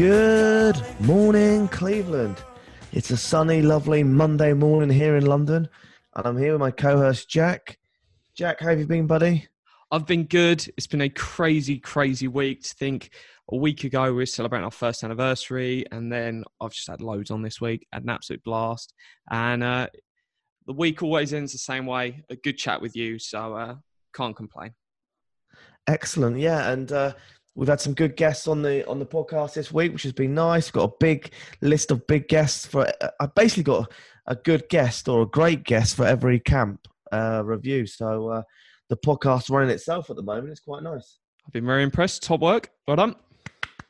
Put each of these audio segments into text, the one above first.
Good morning, Cleveland. It's a sunny, lovely Monday morning here in London, and I'm here with my co host, Jack. Jack, how have you been, buddy? I've been good. It's been a crazy, crazy week. To think a week ago we were celebrating our first anniversary, and then I've just had loads on this week. Had an absolute blast, and uh, the week always ends the same way. A good chat with you, so uh, can't complain. Excellent, yeah, and uh, we've had some good guests on the on the podcast this week, which has been nice. We've got a big list of big guests for. I basically got a good guest or a great guest for every camp uh, review. So uh, the podcast running itself at the moment. It's quite nice. I've been very impressed. Top work. Well done.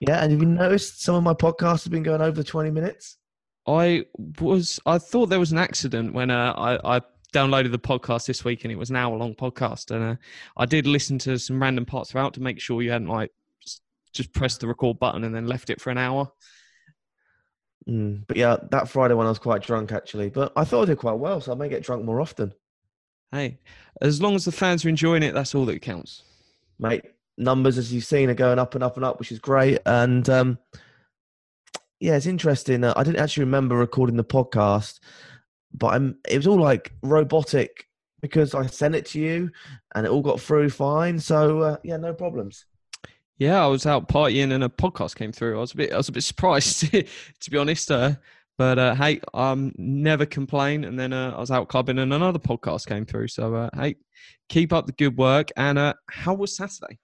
Yeah, and have you noticed some of my podcasts have been going over twenty minutes? I was. I thought there was an accident when uh, I, I downloaded the podcast this week, and it was an hour-long podcast. And uh, I did listen to some random parts throughout to make sure you hadn't like just pressed the record button and then left it for an hour. Mm, but yeah, that Friday one I was quite drunk actually, but I thought I did quite well, so I may get drunk more often, Hey, as long as the fans are enjoying it, that's all that counts. mate. Numbers, as you've seen, are going up and up and up, which is great. And um, yeah, it's interesting. Uh, I didn't actually remember recording the podcast, but I'm, it was all like robotic because I sent it to you, and it all got through fine. So uh, yeah, no problems. Yeah, I was out partying and a podcast came through. I was a bit, I was a bit surprised to be honest. Uh, but uh, hey, um, never complain. And then uh, I was out clubbing and another podcast came through. So uh, hey, keep up the good work. And uh, how was Saturday?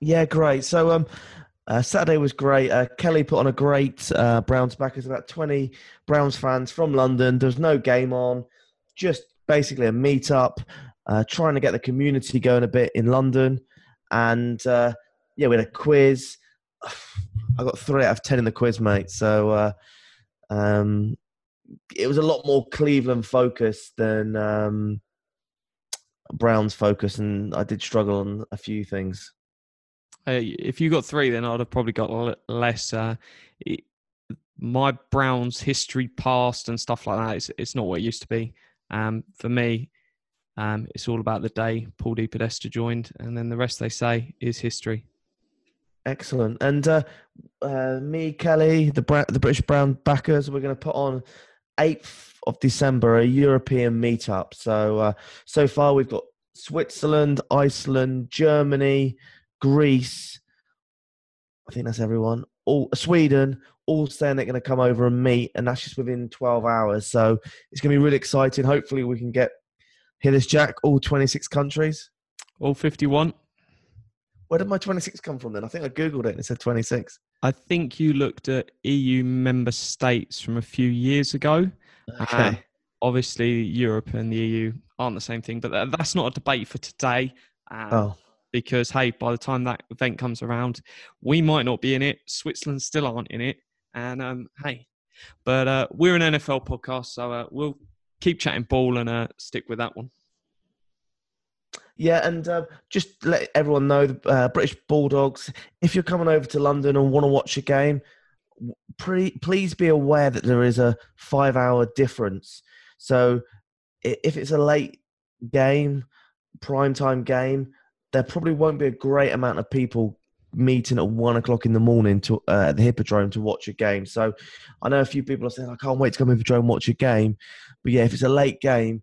Yeah, great. So um, uh, Saturday was great. Uh, Kelly put on a great uh, Browns back. There's about 20 Browns fans from London. There was no game on, just basically a meet up, uh, trying to get the community going a bit in London. And uh, yeah, we had a quiz. I got three out of 10 in the quiz, mate. So uh, um, it was a lot more Cleveland focused than um, Browns focus, and I did struggle on a few things. Uh, if you got three, then I'd have probably got less. Uh, it, my Browns history, past, and stuff like that, it's, it's not what it used to be. Um, for me, um, it's all about the day Paul DePodesta joined, and then the rest they say is history. Excellent. And uh, uh, me, Kelly, the Bra- the British Brown backers, we're going to put on 8th of December a European meetup. So uh, so far we've got Switzerland, Iceland, Germany, Greece. I think that's everyone. All Sweden, all saying they're going to come over and meet, and that's just within 12 hours. So it's going to be really exciting. Hopefully we can get hear this, Jack. All 26 countries. All 51. Where did my 26 come from then? I think I googled it and it said 26. I think you looked at EU member states from a few years ago. Okay. Um, obviously, Europe and the EU aren't the same thing, but tha- that's not a debate for today. Um, oh. because hey, by the time that event comes around, we might not be in it. Switzerland still aren't in it, and um, hey, but uh, we're an NFL podcast, so uh, we'll keep chatting ball and uh, stick with that one. Yeah, and uh, just let everyone know the uh, British Bulldogs. If you're coming over to London and want to watch a game, pre- please be aware that there is a five-hour difference. So if it's a late game, prime time game, there probably won't be a great amount of people meeting at one o'clock in the morning to uh, the Hippodrome to watch a game. So I know a few people are saying I can't wait to come to Hippodrome and watch a game, but yeah, if it's a late game,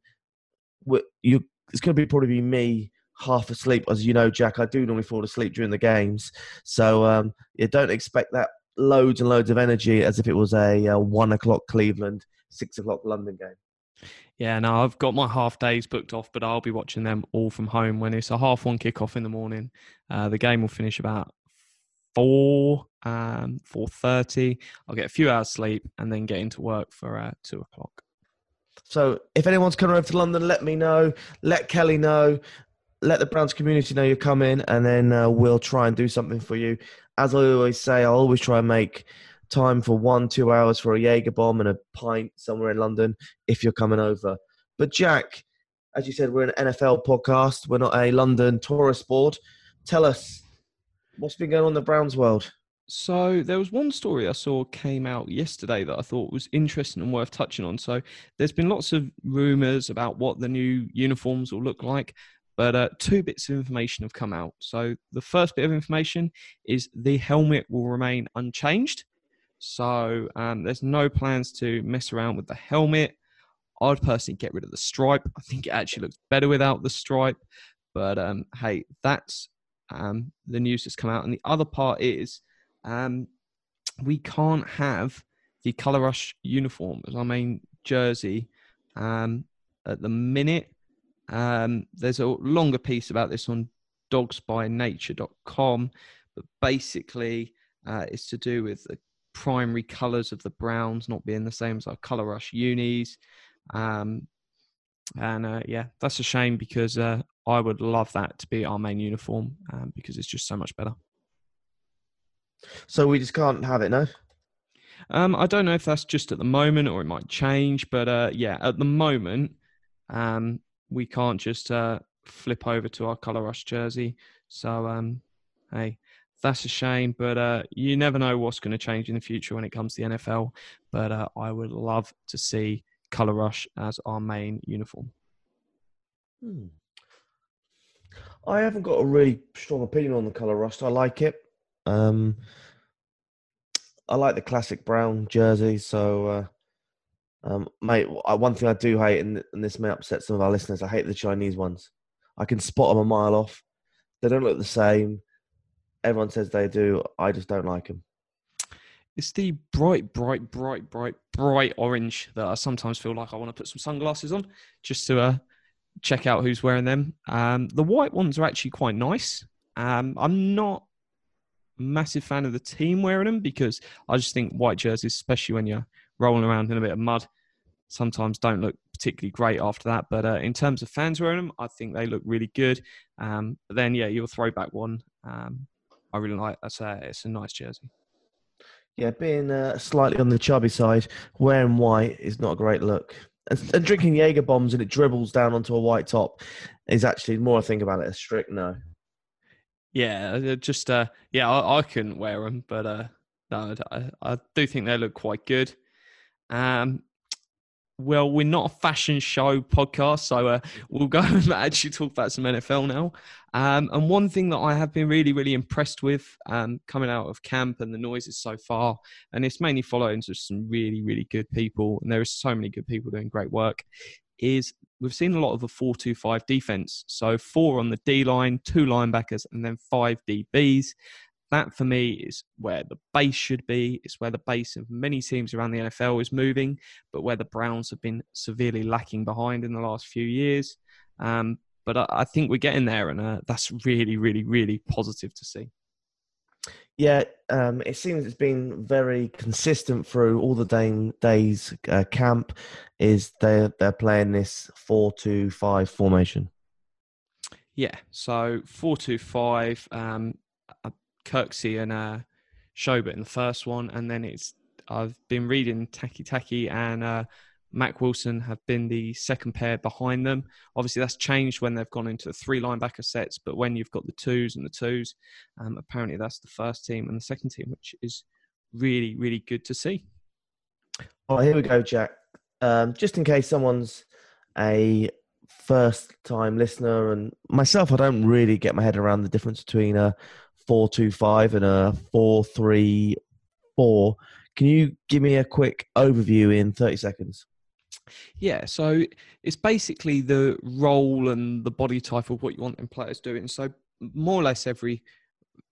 you it's going to be probably be me half asleep. As you know, Jack, I do normally fall asleep during the games. So um, yeah, don't expect that loads and loads of energy as if it was a, uh one o'clock Cleveland, six o'clock London game. Yeah, no, I've got my half days booked off, but I'll be watching them all from home when it's a half one kickoff in the morning. Uh, the game will finish about four, um, four thirty. I'll get a few hours sleep and then get into work for uh, two o'clock. So if anyone's coming over to London, let me know. Let Kelly know. let the Browns community know you're coming, and then uh, we'll try and do something for you. As I always say, I'll always try and make time for one, two hours for a Jaeger bomb and a pint somewhere in London if you're coming over. But Jack, as you said, we're an NFL podcast. We're not a London tourist board. Tell us what's been going on in the Browns world. So there was one story I saw came out yesterday that I thought was interesting and worth touching on. So there's been lots of rumours about what the new uniforms will look like, but uh, two bits of information have come out. So the first bit of information is the helmet will remain unchanged. So um, there's no plans to mess around with the helmet. I'd personally get rid of the stripe. I think it actually looks better without the stripe. But um, hey, that's um, the news that's come out. And the other part is um, we can't have the Color Rush uniform as our main jersey um, at the minute. Um, there's a longer piece about this on dawgsbynature.com, but basically uh, it's to do with the primary colours of the Browns not being the same as our Color Rush unis. Um, and uh, yeah, that's a shame because uh, I would love that to be our main uniform um, because it's just so much better. So we just can't have it, no? Um, I don't know if that's just at the moment or it might change, but uh, yeah, at the moment, um, we can't just uh, flip over to our Color Rush jersey. So, um, hey, that's a shame, but uh, you never know what's going to change in the future when it comes to the NFL. But uh, I would love to see Color Rush as our main uniform. Hmm. I haven't got a really strong opinion on the Color Rush. I like it. Um, I like the classic brown jersey. So, uh, um, mate, one thing I do hate, and, this may upset some of our listeners, I hate the Chinese ones. I can spot them a mile off. They don't look the same. Everyone says they do. I just don't like them. It's the bright, bright, bright, bright, bright orange that I sometimes feel like I want to put some sunglasses on just to uh, check out who's wearing them. Um, the white ones are actually quite nice. Um, I'm not massive fan of the team wearing them because I just think white jerseys, especially when you're rolling around in a bit of mud, sometimes don't look particularly great after that. But uh, in terms of fans wearing them, I think they look really good. Um, but then, yeah, your throwback one, um, I really like. That's a, it's a nice jersey. Yeah, being uh, slightly on the chubby side, wearing white is not a great look. And, and, drinking Jaeger bombs and it dribbles down onto a white top is actually more I think about it a strict no. Yeah, uh, just uh, yeah, I, I couldn't wear them, but uh, no, I, I do think they look quite good. Um, well, we're not a fashion show podcast, so uh, we'll go and actually talk about some NFL now. Um, and one thing that I have been really, really impressed with um, coming out of camp and the noises so far, and it's mainly following some really, really good people, and there are so many good people doing great work, is we've seen a lot of a 4 2 5 defense. So four on the D line, two linebackers, and then five DBs that for me is where the base should be. It's where the base of many teams around the NFL is moving, but where the Browns have been severely lacking behind in the last few years. Um, but I, I, think we're getting there, and uh, that's really, really, really positive to see. Yeah, um, it seems it's been very consistent through all the day, days uh, camp. Is they they're playing this four two five formation? Yeah, so four two five. Um, Kirksey and uh, in the first one, and then it's I've been reading Takitaki and uh, Mack Wilson have been the second pair behind them. Obviously, that's changed when they've gone into the three linebacker sets, but when you've got the twos and the twos, um, apparently that's the first team and the second team, which is really, really good to see. Oh, here we go, Jack. Um, just in case someone's a first time listener and myself, I don't really get my head around the difference between a four two five and a four three four. Can you give me a quick overview in thirty seconds? Yeah, so it's basically the role and the body type of what you want in players doing. So more or less every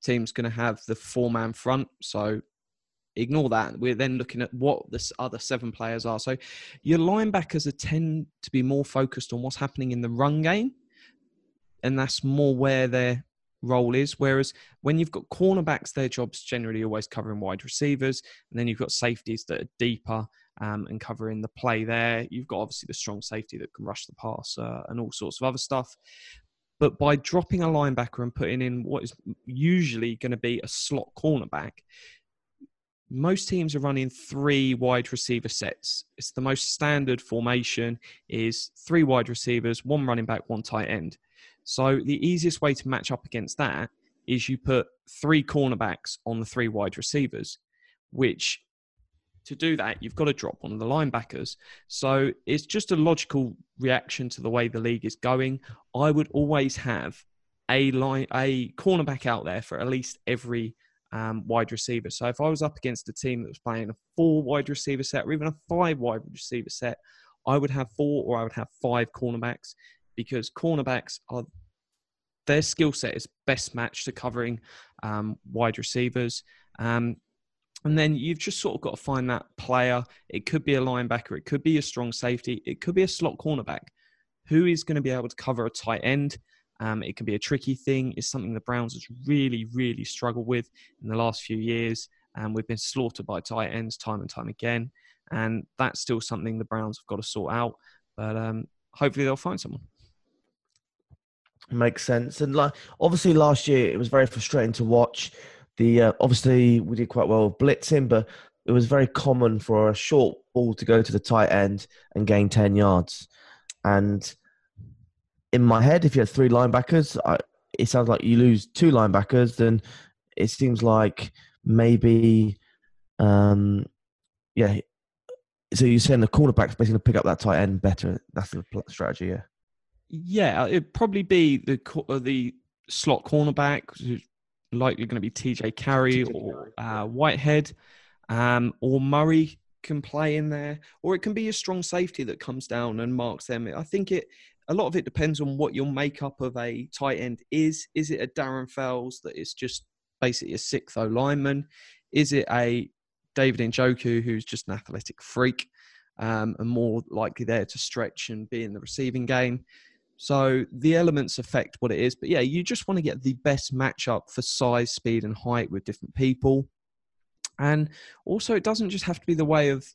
team's going to have the four man front. So ignore that. We're then looking at what the other seven players are. So your linebackers are tend to be more focused on what's happening in the run game, and that's more where they're role is. Whereas when you've got cornerbacks, their job's generally always covering wide receivers, and then you've got safeties that are deeper um, and covering the play there. You've got obviously the strong safety that can rush the pass uh, and all sorts of other stuff. But by dropping a linebacker and putting in what is usually going to be a slot cornerback, most teams are running three wide receiver sets. It's the most standard formation is three wide receivers, one running back, one tight end. So the easiest way to match up against that is you put three cornerbacks on the three wide receivers, which to do that, you've got to drop one of the linebackers. So it's just a logical reaction to the way the league is going. I would always have a line, a cornerback out there for at least every um, wide receiver. So if I was up against a team that was playing a four wide receiver set or even a five wide receiver set, I would have four or I would have five cornerbacks because cornerbacks are their skill set is best matched to covering um, wide receivers. Um, and then you've just sort of got to find that player. It could be a linebacker, it could be a strong safety, it could be a slot cornerback who is going to be able to cover a tight end. Um, it can be a tricky thing. It's something the Browns has really, really struggled with in the last few years. And we've been slaughtered by tight ends time and time again. And that's still something the Browns have got to sort out. But um, hopefully they'll find someone. Makes sense. And like obviously last year it was very frustrating to watch. The uh, obviously we did quite well with blitzing, but it was very common for a short ball to go to the tight end and gain ten yards. And in my head, if you had three linebackers, I, it sounds like you lose two linebackers. Then it seems like maybe, um, yeah. So you're saying the cornerback's basically pick up that tight end better. That's the strategy, yeah. Yeah, it'd probably be the uh, the slot cornerback, likely going to be TJ Carrie or uh, Whitehead, um, or Murray can play in there, or it can be a strong safety that comes down and marks them. I think it a lot of it depends on what your makeup of a tight end is. Is it a Darren Fells that is just basically a sixth O lineman? Is it a David Njoku who's just an athletic freak um, and more likely there to stretch and be in the receiving game? So the elements affect what it is. But yeah, you just want to get the best matchup for size, speed, and height with different people. And also, it doesn't just have to be the way of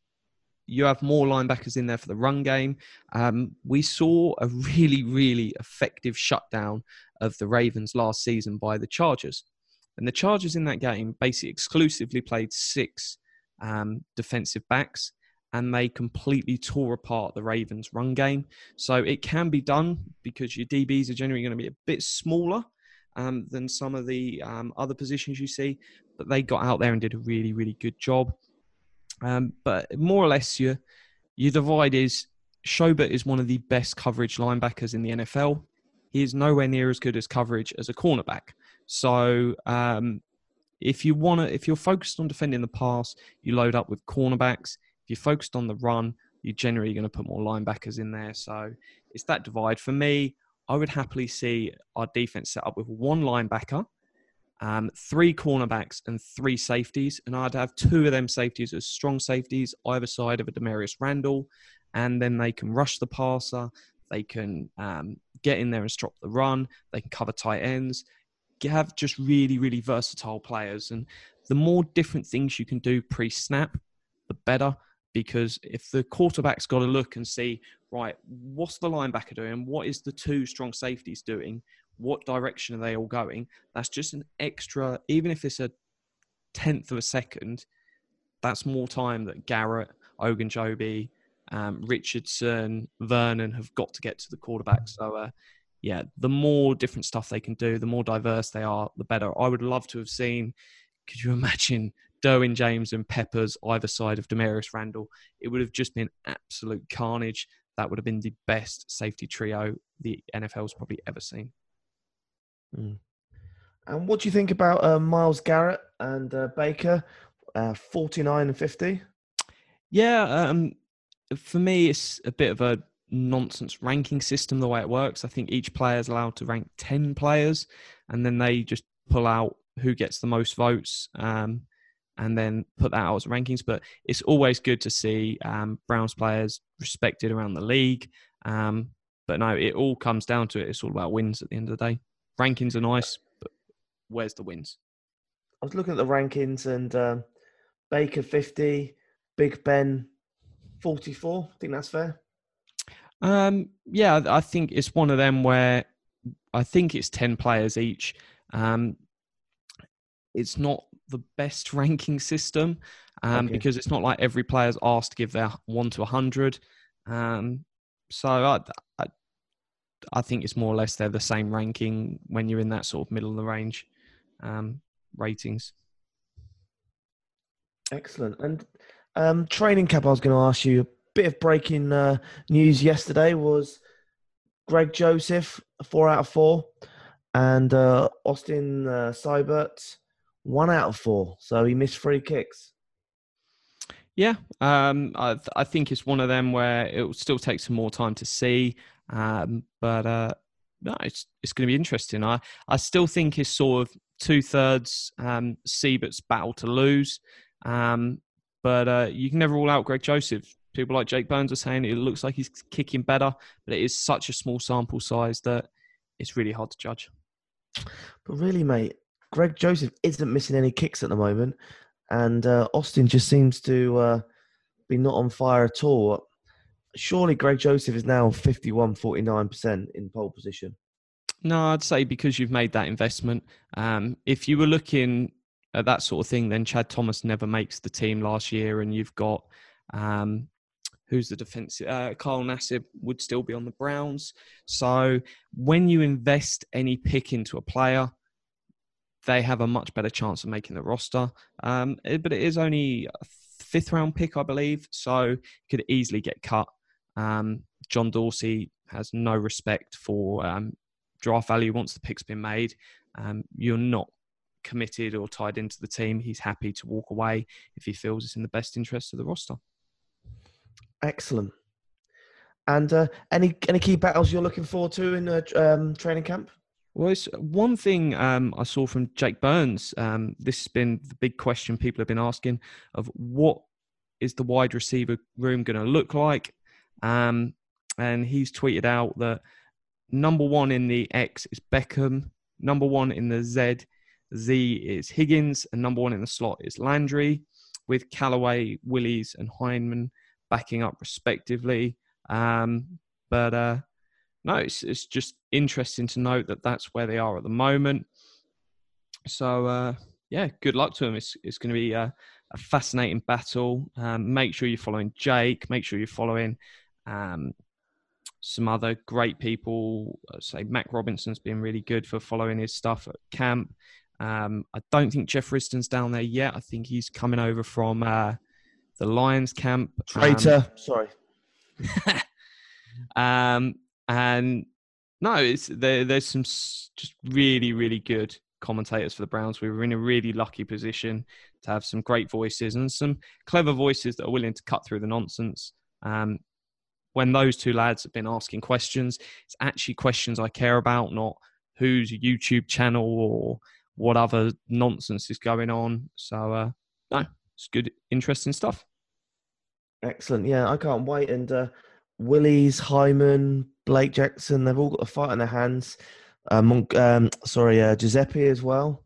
you have more linebackers in there for the run game. Um, we saw a really, really effective shutdown of the Ravens last season by the Chargers. And the Chargers in that game basically exclusively played six um, defensive backs and they completely tore apart the Ravens' run game. So it can be done because your DBs are generally going to be a bit smaller um, than some of the um, other positions you see, but they got out there and did a really, really good job. Um, but more or less, your your divide is Schobert is one of the best coverage linebackers in the NFL. He is nowhere near as good as coverage as a cornerback. So um, if you want to, if you're focused on defending the pass, you load up with cornerbacks you're focused on the run, you're generally going to put more linebackers in there. So it's that divide. For me, I would happily see our defense set up with one linebacker, um, three cornerbacks, and three safeties. And I'd have two of them safeties as strong safeties, either side of a Damarious Randall. And then they can rush the passer. They can um, get in there and stop the run. They can cover tight ends. You have just really, really versatile players. And the more different things you can do pre snap, the better because if the quarterback's got to look and see, right, what's the linebacker doing? What is the two strong safeties doing? What direction are they all going? That's just an extra, even if it's a tenth of a second, that's more time that Garrett, Ogunjobi, um, Richardson, Vernon have got to get to the quarterback. So, uh, yeah, the more different stuff they can do, the more diverse they are, the better. I would love to have seen. Could you imagine Derwin James and Peppers either side of Damarious Randall, it would have just been absolute carnage. That would have been the best safety trio the NFL's probably ever seen. Mm. And what do you think about uh, Myles Garrett and uh, Baker, uh, 49 and 50? Yeah, um, for me, it's a bit of a nonsense ranking system the way it works. I think each player is allowed to rank 10 players and then they just pull out who gets the most votes. Um, and then put that out as rankings. But it's always good to see um, Browns players respected around the league. Um, but no, it all comes down to it. It's all about wins at the end of the day. Rankings are nice, but where's the wins? I was looking at the rankings and um, Baker 50, Big Ben 44. I think that's fair. Um, yeah, I think it's one of them where I think it's ten players each. Um, it's not the best ranking system um, Okay. because it's not like every player's asked to give their one to a hundred. Um, so I, I, I think it's more or less they're the same ranking when you're in that sort of middle of the range um, ratings. Excellent. And um, training camp, I was going to ask you a bit of breaking uh, news yesterday was Greg Joseph, four out of four, and uh, Austin uh, Seibert, one out of four. So he missed free kicks. Yeah, um, I, th- I think it's one of them where it will still take some more time to see, um, but uh, no, it's it's going to be interesting. I I still think it's sort of two thirds um, Seibert's battle to lose, um, but uh, you can never rule out Greg Joseph. People like Jake Burns are saying it looks like he's kicking better, but it is such a small sample size that it's really hard to judge. But really, mate, Greg Joseph isn't missing any kicks at the moment, and uh, Austin just seems to uh, be not on fire at all. Surely Greg Joseph is now 51 49% in pole position. No, I'd say because you've made that investment. Um, if you were looking at that sort of thing, then Chad Thomas never makes the team last year, and you've got um, who's the defensive? Uh, Carl Nassib would still be on the Browns. So when you invest any pick into a player, they have a much better chance of making the roster. Um, it- but it is only a fifth round pick, I believe, so could easily get cut. Um, John Dorsey has no respect for um, draft value once the pick's been made. Um, you're not committed or tied into the team. He's happy to walk away if he feels it's in the best interest of the roster. Excellent. And uh, any any key battles you're looking forward to in uh, tr- um, training camp? Well, it's one thing um, I saw from Jake Burns. Um, this has been the big question people have been asking of what is the wide receiver room going to look like? Um, and he's tweeted out that number one in the X is Beckham, number one in the Z, Z is Higgins, and number one in the slot is Landry, with Callaway, Willies, and Heineman backing up respectively. Um, but uh, no, it's, it's just interesting to note that that's where they are at the moment. So uh, yeah, good luck to them. It's it's going to be a, a fascinating battle. Um, make sure you're following Jake. Make sure you're following um, some other great people. Uh, Say Mac Robinson's been really good for following his stuff at camp. Um, I don't think Jeff Risdon's down there yet. I think he's coming over from uh, the Lions camp. Um, Traitor. Sorry. um, and no, it's there, there's some just really, really good commentators for the Browns. We were in a really lucky position to have some great voices and some clever voices that are willing to cut through the nonsense. Um, when those two lads have been asking questions, it's actually questions I care about, not whose YouTube channel or what other nonsense is going on. So, uh, no, it's good, interesting stuff. Excellent. Yeah, I can't wait. And uh, Willies, Hyman, Blake Jackson, they've all got a fight on their hands. Uh, Monk, um, sorry, uh, Giuseppe as well.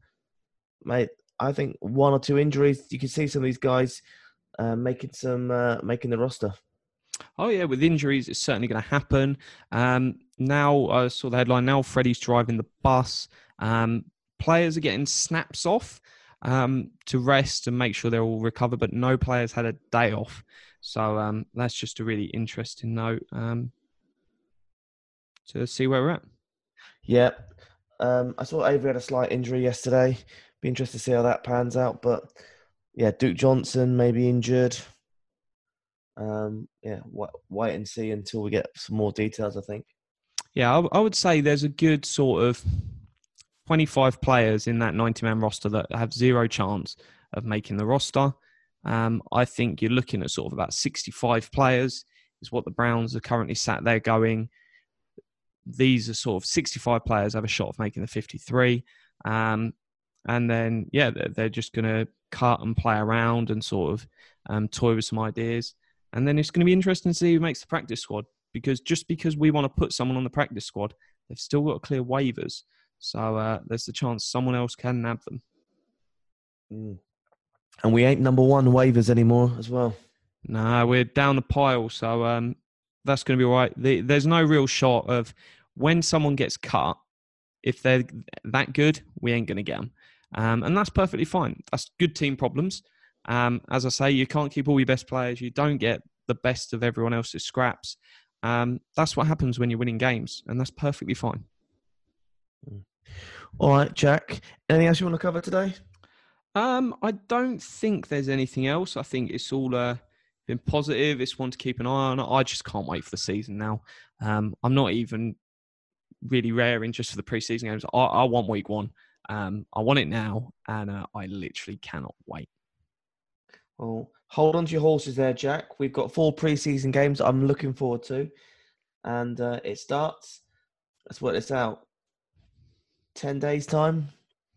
Mate, I think one or two injuries, you can see some of these guys uh, making some uh, making the roster. Oh yeah, with injuries, it's certainly going to happen. Um, now I saw the headline. Now Freddie's driving the bus. Um, players are getting snaps off um, to rest and make sure they're all recovered, but no players had a day off. So um, that's just a really interesting note um, to see where we're at. Yeah. Um, I saw Avery had a slight injury yesterday. Be interested to see how that pans out. But yeah, Duke Johnson may be injured. Um, yeah, wait, wait and see until we get some more details, I think. Yeah, I, I would say there's a good sort of 25 players in that 90 man roster that have zero chance of making the roster. Um, I think you're looking at sort of about 65 players, is what the Browns are currently sat there going. These are sort of 65 players have a shot of making the 53. Um, and then, yeah, they're, just going to cut and play around and sort of um, toy with some ideas. And then it's going to be interesting to see who makes the practice squad because just because we want to put someone on the practice squad, they've still got to clear waivers. So uh, there's the chance someone else can nab them. Mm. And we ain't number one waivers anymore as well. No, we're down the pile, so um, that's going to be all right. The, there's no real shot of when someone gets cut. if they're that good, we ain't going to get them. Um, and that's perfectly fine. That's good team problems. Um, as I say, you can't keep all your best players. You don't get the best of everyone else's scraps. Um, that's what happens when you're winning games, and that's perfectly fine. All right, Jack. Anything else you want to cover today? Um, I don't think there's anything else. I think it's all uh, been positive. It's one to keep an eye on. I just can't wait for the season now. Um, I'm not even really raring just for the preseason games. I, I want week one. Um, I want it now, and uh, I literally cannot wait. Well, hold on to your horses there, Jack. We've got four preseason games I'm looking forward to. And uh, it starts, let's work this out, 10 days' time,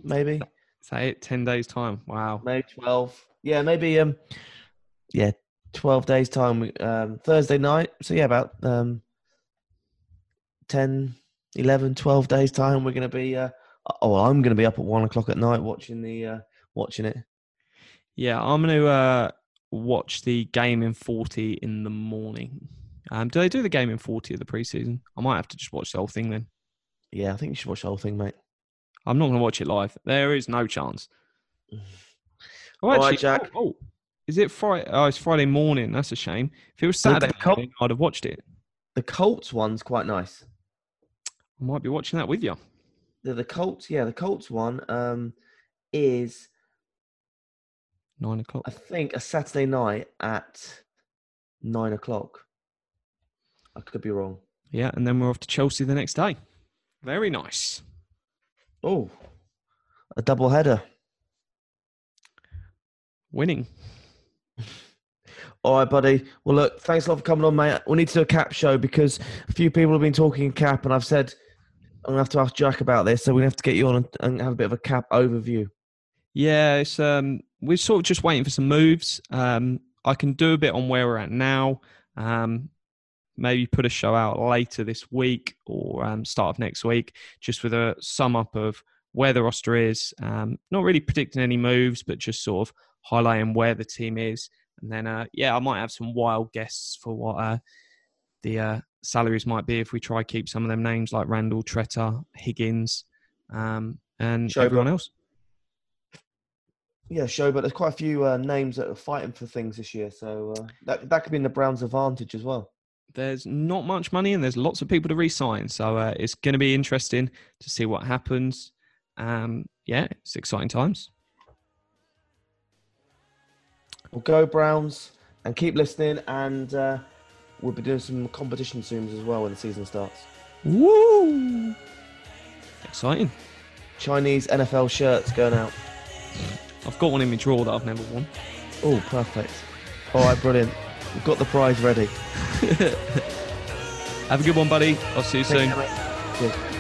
maybe? Say it, ten days time. Wow. Maybe 12. Yeah, maybe, um, yeah, 12 days' time, um, Thursday night. So, yeah, about um, 10, 11, 12 days' time, we're going to be, uh, oh, I'm going to be up at one o'clock at night watching the, uh, watching it. Yeah, I'm going to uh, watch the game in 40 in the morning. Um, do they do the game in 40 of the preseason? I might have to just watch the whole thing then. Yeah, I think you should watch the whole thing, mate. I'm not going to watch it live. There is no chance. Oh, All right, actually, Jack. Oh, oh, is it Friday? Oh, it's Friday morning. That's a shame. If it was Saturday Col- morning, I'd have watched it. The Colts one's quite nice. I might be watching that with you. The, the Colts, yeah, the Colts one um, is Nine o'clock. I think a Saturday night at nine o'clock. I could be wrong. Yeah, and then we're off to Chelsea the next day. Very nice. Oh, a double header. Winning. All right, buddy. Well, look, thanks a lot for coming on, mate. We need to do a cap show because a few people have been talking cap, and I've said I'm gonna have to ask Jack about this, so we have to get you on and, and have a bit of a cap overview. Yeah, it's um we're sort of just waiting for some moves. Um I can do a bit on where we're at now. Um maybe put a show out later this week or um, start of next week, just with a sum up of where the roster is. Um, not really predicting any moves, but just sort of highlighting where the team is. And then, uh, yeah, I might have some wild guesses for what uh, the uh, salaries might be if we try keep some of them names like Randall, Tretter, Higgins, um, and Schobert. everyone else. Yeah, show, but there's quite a few uh, names that are fighting for things this year, so uh, that that could be in the Browns' advantage as well. There's not much money and there's lots of people to re-sign. So uh, it's going to be interesting to see what happens. Um, yeah, it's exciting times. Well, go Browns and keep listening, and uh, we'll be doing some competition soon as well when the season starts. Woo! Exciting. Chinese NFL shirts going out. I've got one in my drawer that I've never worn. Oh, perfect. All right, brilliant. We've got the prize ready. Have a good one, buddy. I'll see you Take soon. care, mate. Cheers.